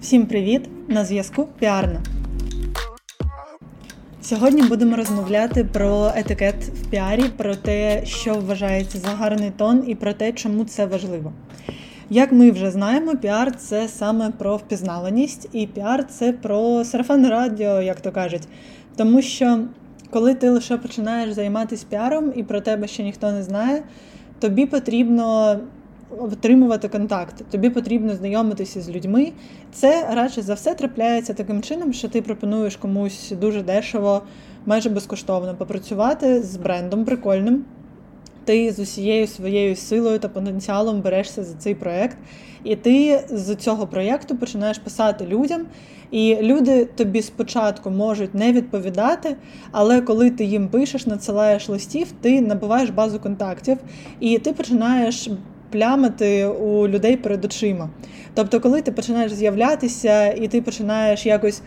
Всім привіт! На зв'язку Піарна. Сьогодні будемо розмовляти про етикет в піарі, про те, що вважається за гарний тон, і про те, чому це важливо. Як ми вже знаємо, піар це саме про впізнаваність, і піар це про сарафанне радіо, як то кажуть. Тому що коли ти лише починаєш займатися піаром і про тебе ще ніхто не знає, тобі потрібно отримувати контакти, тобі потрібно знайомитися з людьми. Це радше за все трапляється таким чином, що ти пропонуєш комусь дуже дешево, майже безкоштовно попрацювати з брендом прикольним. Ти з усією своєю силою та потенціалом берешся за цей проєкт, і ти з цього проєкту починаєш писати людям. І люди тобі спочатку можуть не відповідати, але коли ти їм пишеш, надсилаєш листів, ти набуваєш базу контактів, і ти починаєш плямити у людей перед очима. Тобто, коли ти починаєш з'являтися і ти починаєш якось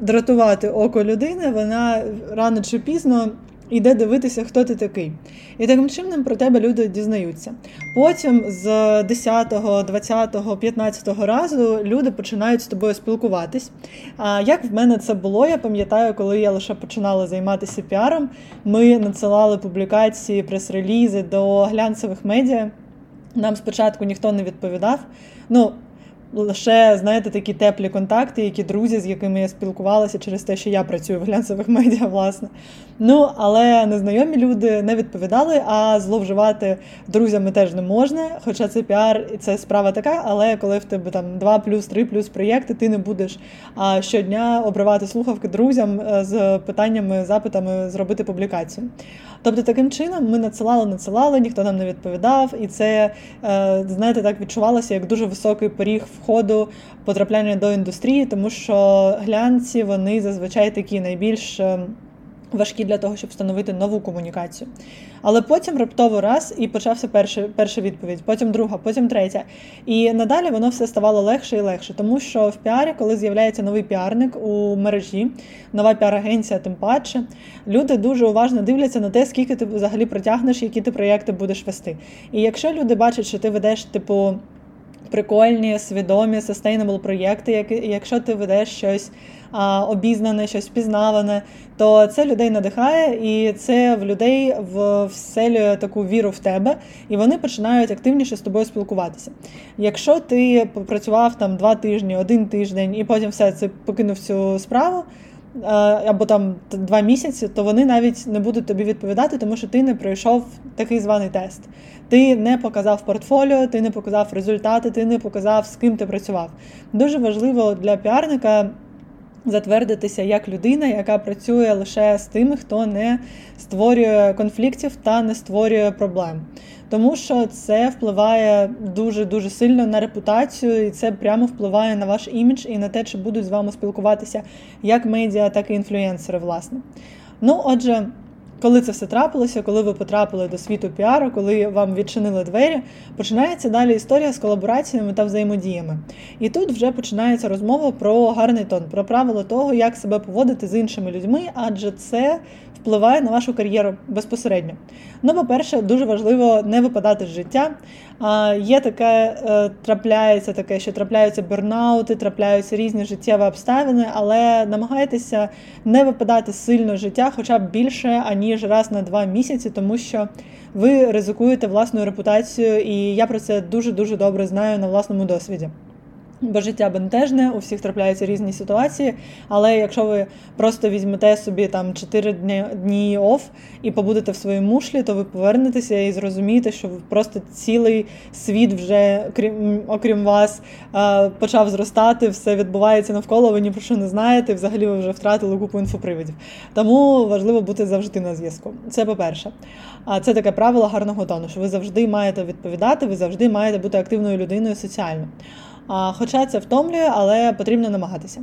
дратувати око людини, вона рано чи пізно йде дивитися, хто ти такий. І таким чином про тебе люди дізнаються. Потім з 10, 20, 15 разу люди починають з тобою спілкуватись. А як в мене це було, я пам'ятаю, коли я лише починала займатися піаром, ми надсилали публікації, прес-релізи до глянцевих медіа. Нам спочатку ніхто не відповідав. Ну, лише, знаєте, такі теплі контакти, які друзі, з якими я спілкувалася через те, що я працюю в глянцевих медіа, власне. Ну, але незнайомі люди не відповідали, а зловживати друзями теж не можна. Хоча це піар і це справа така, але коли в тебе там 2 плюс, 3 плюс проєкти, ти не будеш а, щодня обривати слухавки друзям е, з питаннями, запитами зробити публікацію. Тобто, таким чином ми надсилали, надсилали, ніхто нам не відповідав, і це, е, знаєте, так відчувалося як дуже високий поріг входу потрапляння до індустрії, тому що глянці вони зазвичай такі найбільш. Важкі для того, щоб встановити нову комунікацію. Але потім раптово раз і почався перша, перша відповідь, потім друга, потім третя. І надалі воно все ставало легше і легше, тому що в піарі, коли з'являється новий піарник у мережі, нова піар-агенція, тим паче, люди дуже уважно дивляться на те, скільки ти взагалі протягнеш, які ти проєкти будеш вести. І якщо люди бачать, що ти ведеш, типу. Прикольні, свідомі, sustainable проєкти, якщо ти ведеш щось обізнане, щось впізнаване, то це людей надихає, і це в людей вселює таку віру в тебе, і вони починають активніше з тобою спілкуватися. Якщо ти попрацював там два тижні, один тиждень, і потім все це покинув цю справу. Або там два місяці, то вони навіть не будуть тобі відповідати, тому що ти не пройшов такий званий тест. Ти не показав портфоліо, ти не показав результати, ти не показав, з ким ти працював. Дуже важливо для піарника затвердитися як людина, яка працює лише з тими, хто не створює конфліктів та не створює проблем. Тому що це впливає дуже дуже сильно на репутацію, і це прямо впливає на ваш імідж і на те, чи будуть з вами спілкуватися як медіа, так і інфлюенсери, власне. Ну, отже. Коли це все трапилося, коли ви потрапили до світу піару, коли вам відчинили двері, починається далі історія з колабораціями та взаємодіями. І тут вже починається розмова про гарний тон, про правила того, як себе поводити з іншими людьми, адже це впливає на вашу кар'єру безпосередньо. Ну, по-перше, дуже важливо не випадати з життя. Є таке, е, трапляється таке, що трапляються бернаути, трапляються різні життєві обставини, але намагайтеся не випадати сильно життя, хоча б більше, аніж раз на два місяці, тому що ви ризикуєте власною репутацією, і я про це дуже дуже добре знаю на власному досвіді. Бо життя бентежне, у всіх трапляються різні ситуації. Але якщо ви просто візьмете собі там 4 дні дні оф і побудете в своїй мушлі, то ви повернетеся і зрозумієте, що просто цілий світ вже, крім окрім вас, почав зростати, все відбувається навколо. Ви ні про що не знаєте. Взагалі ви вже втратили купу інфоприводів. Тому важливо бути завжди на зв'язку. Це по-перше. А це таке правило гарного тону, що ви завжди маєте відповідати, ви завжди маєте бути активною людиною соціально. Хоча це втомлює, але потрібно намагатися.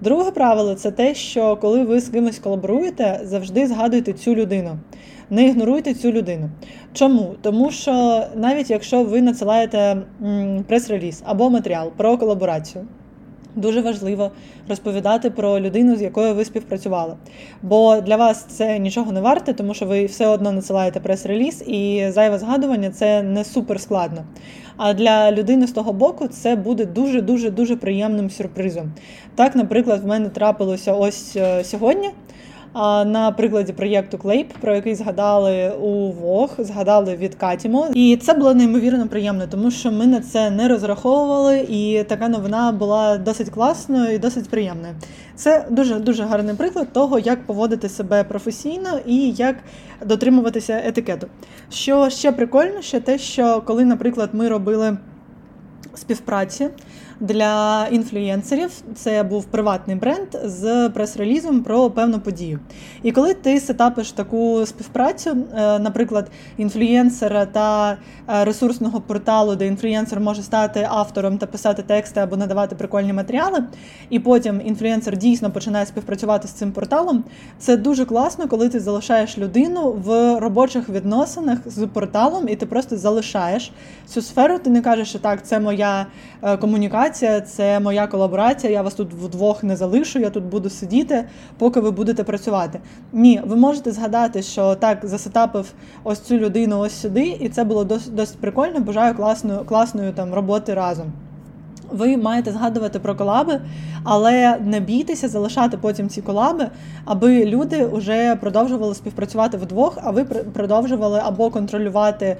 Друге правило це те, що коли ви з кимось колаборуєте, завжди згадуйте цю людину. Не ігноруйте цю людину. Чому? Тому що навіть якщо ви надсилаєте прес-реліз або матеріал про колаборацію, Дуже важливо розповідати про людину, з якою ви співпрацювали. Бо для вас це нічого не варте, тому що ви все одно надсилаєте прес-реліз, і зайве згадування це не супер складно. А для людини з того боку це буде дуже-дуже дуже приємним сюрпризом. Так, наприклад, в мене трапилося ось е, сьогодні. На прикладі проєкту Клейп, про який згадали у Вог, згадали від Катімо. І це було неймовірно приємно, тому що ми на це не розраховували, і така новина була досить класною і досить приємною. Це дуже дуже гарний приклад того, як поводити себе професійно і як дотримуватися етикету. Що ще прикольно, ще те, що коли, наприклад, ми робили співпраці для інфлюєнсерів. Це був приватний бренд з прес-релізом про певну подію. І коли ти сетапиш таку співпрацю, е, наприклад, інфлюєнсера та е, ресурсного порталу, де інфлюєнсер може стати автором та писати тексти або надавати прикольні матеріали, і потім інфлюєнсер дійсно починає співпрацювати з цим порталом, це дуже класно, коли ти залишаєш людину в робочих відносинах з порталом, і ти просто залишаєш цю сферу. Ти не кажеш, що так, це моя е, комунікація колаборація, це моя колаборація. Я вас тут вдвох не залишу, я тут буду сидіти, поки ви будете працювати. Ні, ви можете згадати, що так засетапив ось цю людину ось сюди, і це було досить, досить прикольно. Бажаю класної класної там роботи разом ви маєте згадувати про колаби, але не бійтеся залишати потім ці колаби, аби люди вже продовжували співпрацювати вдвох, а ви продовжували або контролювати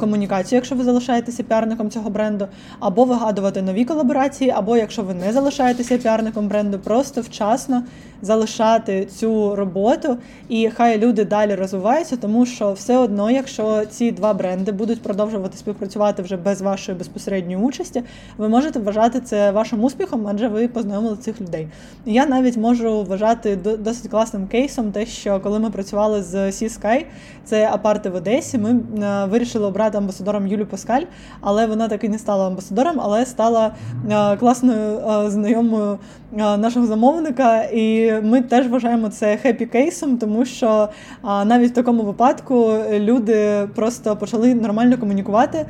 комунікацію, якщо ви залишаєтеся піарником цього бренду, або вигадувати нові колаборації, або якщо ви не залишаєтеся піарником бренду, просто вчасно залишати цю роботу, і хай люди далі розвиваються, тому що все одно, якщо ці два бренди будуть продовжувати співпрацювати вже без вашої безпосередньої участі, ви можете вважати це вашим успіхом, адже ви познайомили цих людей. Я навіть можу вважати досить класним кейсом, те, що коли ми працювали з Sea Sky, це апарти в Одесі, ми е, вирішили обрати амбасадором Юлю Паскаль, але вона таки не стала амбасадором, але стала е, класною е, знайомою нашого замовника. І ми теж вважаємо це хеппі кейсом, тому що навіть в такому випадку люди просто почали нормально комунікувати,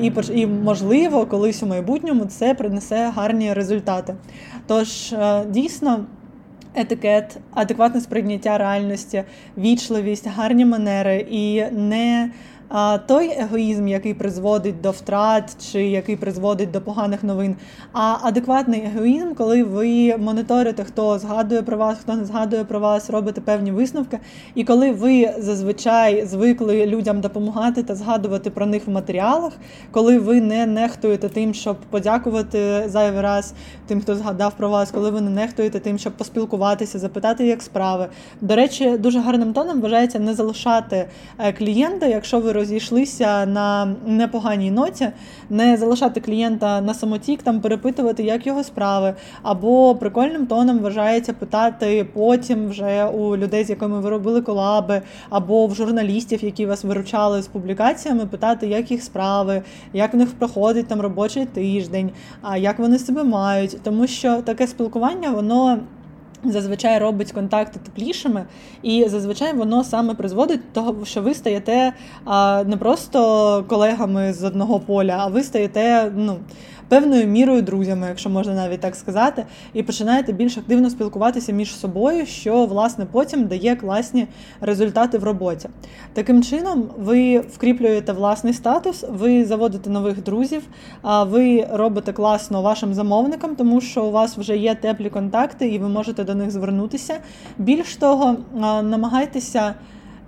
і і можливо, колись у майбутньому це принесе гарні результати. Тож дійсно. Етикет, адекватне сприйняття реальності, вічливість, гарні манери і не а той егоїзм, який призводить до втрат чи який призводить до поганих новин, а адекватний егоїзм, коли ви моніторите, хто згадує про вас, хто не згадує про вас, робите певні висновки. І коли ви зазвичай звикли людям допомагати та згадувати про них в матеріалах, коли ви не нехтуєте тим, щоб подякувати зайвий раз тим, хто згадав про вас, коли ви не нехтуєте тим, щоб поспілкуватися, запитати, як справи. До речі, дуже гарним тоном вважається не залишати е, клієнта, якщо ви розійшлися на непоганій ноті, не залишати клієнта на самотік, там перепитувати, як його справи, або прикольним тоном вважається питати потім вже у людей, з якими ви робили колаби, або в журналістів, які вас виручали з публікаціями, питати, як їх справи, як в них проходить там робочий тиждень, а як вони себе мають, тому що таке спілкування, воно. Зазвичай робить контакти теплішими, і зазвичай воно саме призводить до того, що ви стаєте не просто колегами з одного поля, а ви стаєте ну, певною мірою друзями, якщо можна навіть так сказати, і починаєте більш активно спілкуватися між собою, що власне потім дає класні результати в роботі. Таким чином, ви вкріплюєте власний статус, ви заводите нових друзів, ви робите класно вашим замовникам, тому що у вас вже є теплі контакти, і ви можете до них звернутися. Більш того, намагайтеся.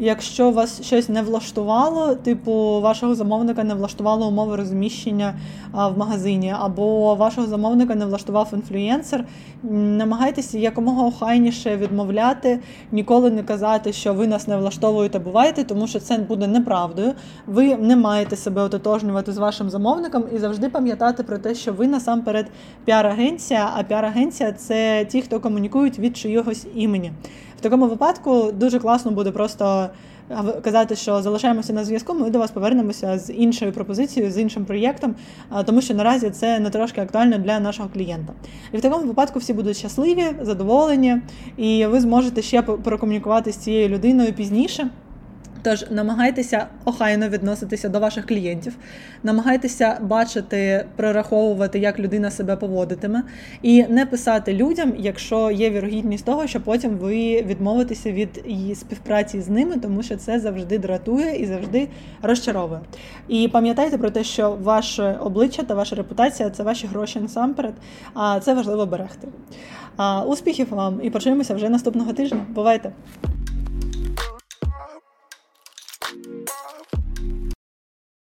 Якщо вас щось не влаштувало, типу вашого замовника не влаштувало умови розміщення в магазині, або вашого замовника не влаштував інфлюєнсер, намагайтеся якомога охайніше відмовляти, ніколи не казати, що ви нас не влаштовуєте, буваєте, тому що це буде неправдою. Ви не маєте себе ототожнювати з вашим замовником і завжди пам'ятати про те, що ви насамперед піар-агенція, а піар-агенція це ті, хто комунікують від чиїгось імені. Такому випадку дуже класно буде просто казати, що залишаємося на зв'язку. Ми до вас повернемося з іншою пропозицією, з іншим проєктом, тому що наразі це не трошки актуально для нашого клієнта. І в такому випадку всі будуть щасливі, задоволені, і ви зможете ще прокомунікувати з цією людиною пізніше. Тож намагайтеся охайно відноситися до ваших клієнтів, намагайтеся бачити, прораховувати, як людина себе поводитиме, і не писати людям, якщо є вірогідність того, що потім ви відмовитеся від її співпраці з ними, тому що це завжди дратує і завжди розчаровує. І пам'ятайте про те, що ваше обличчя та ваша репутація це ваші гроші насамперед, а це важливо берегти. А успіхів вам і почуємося вже наступного тижня. Бувайте!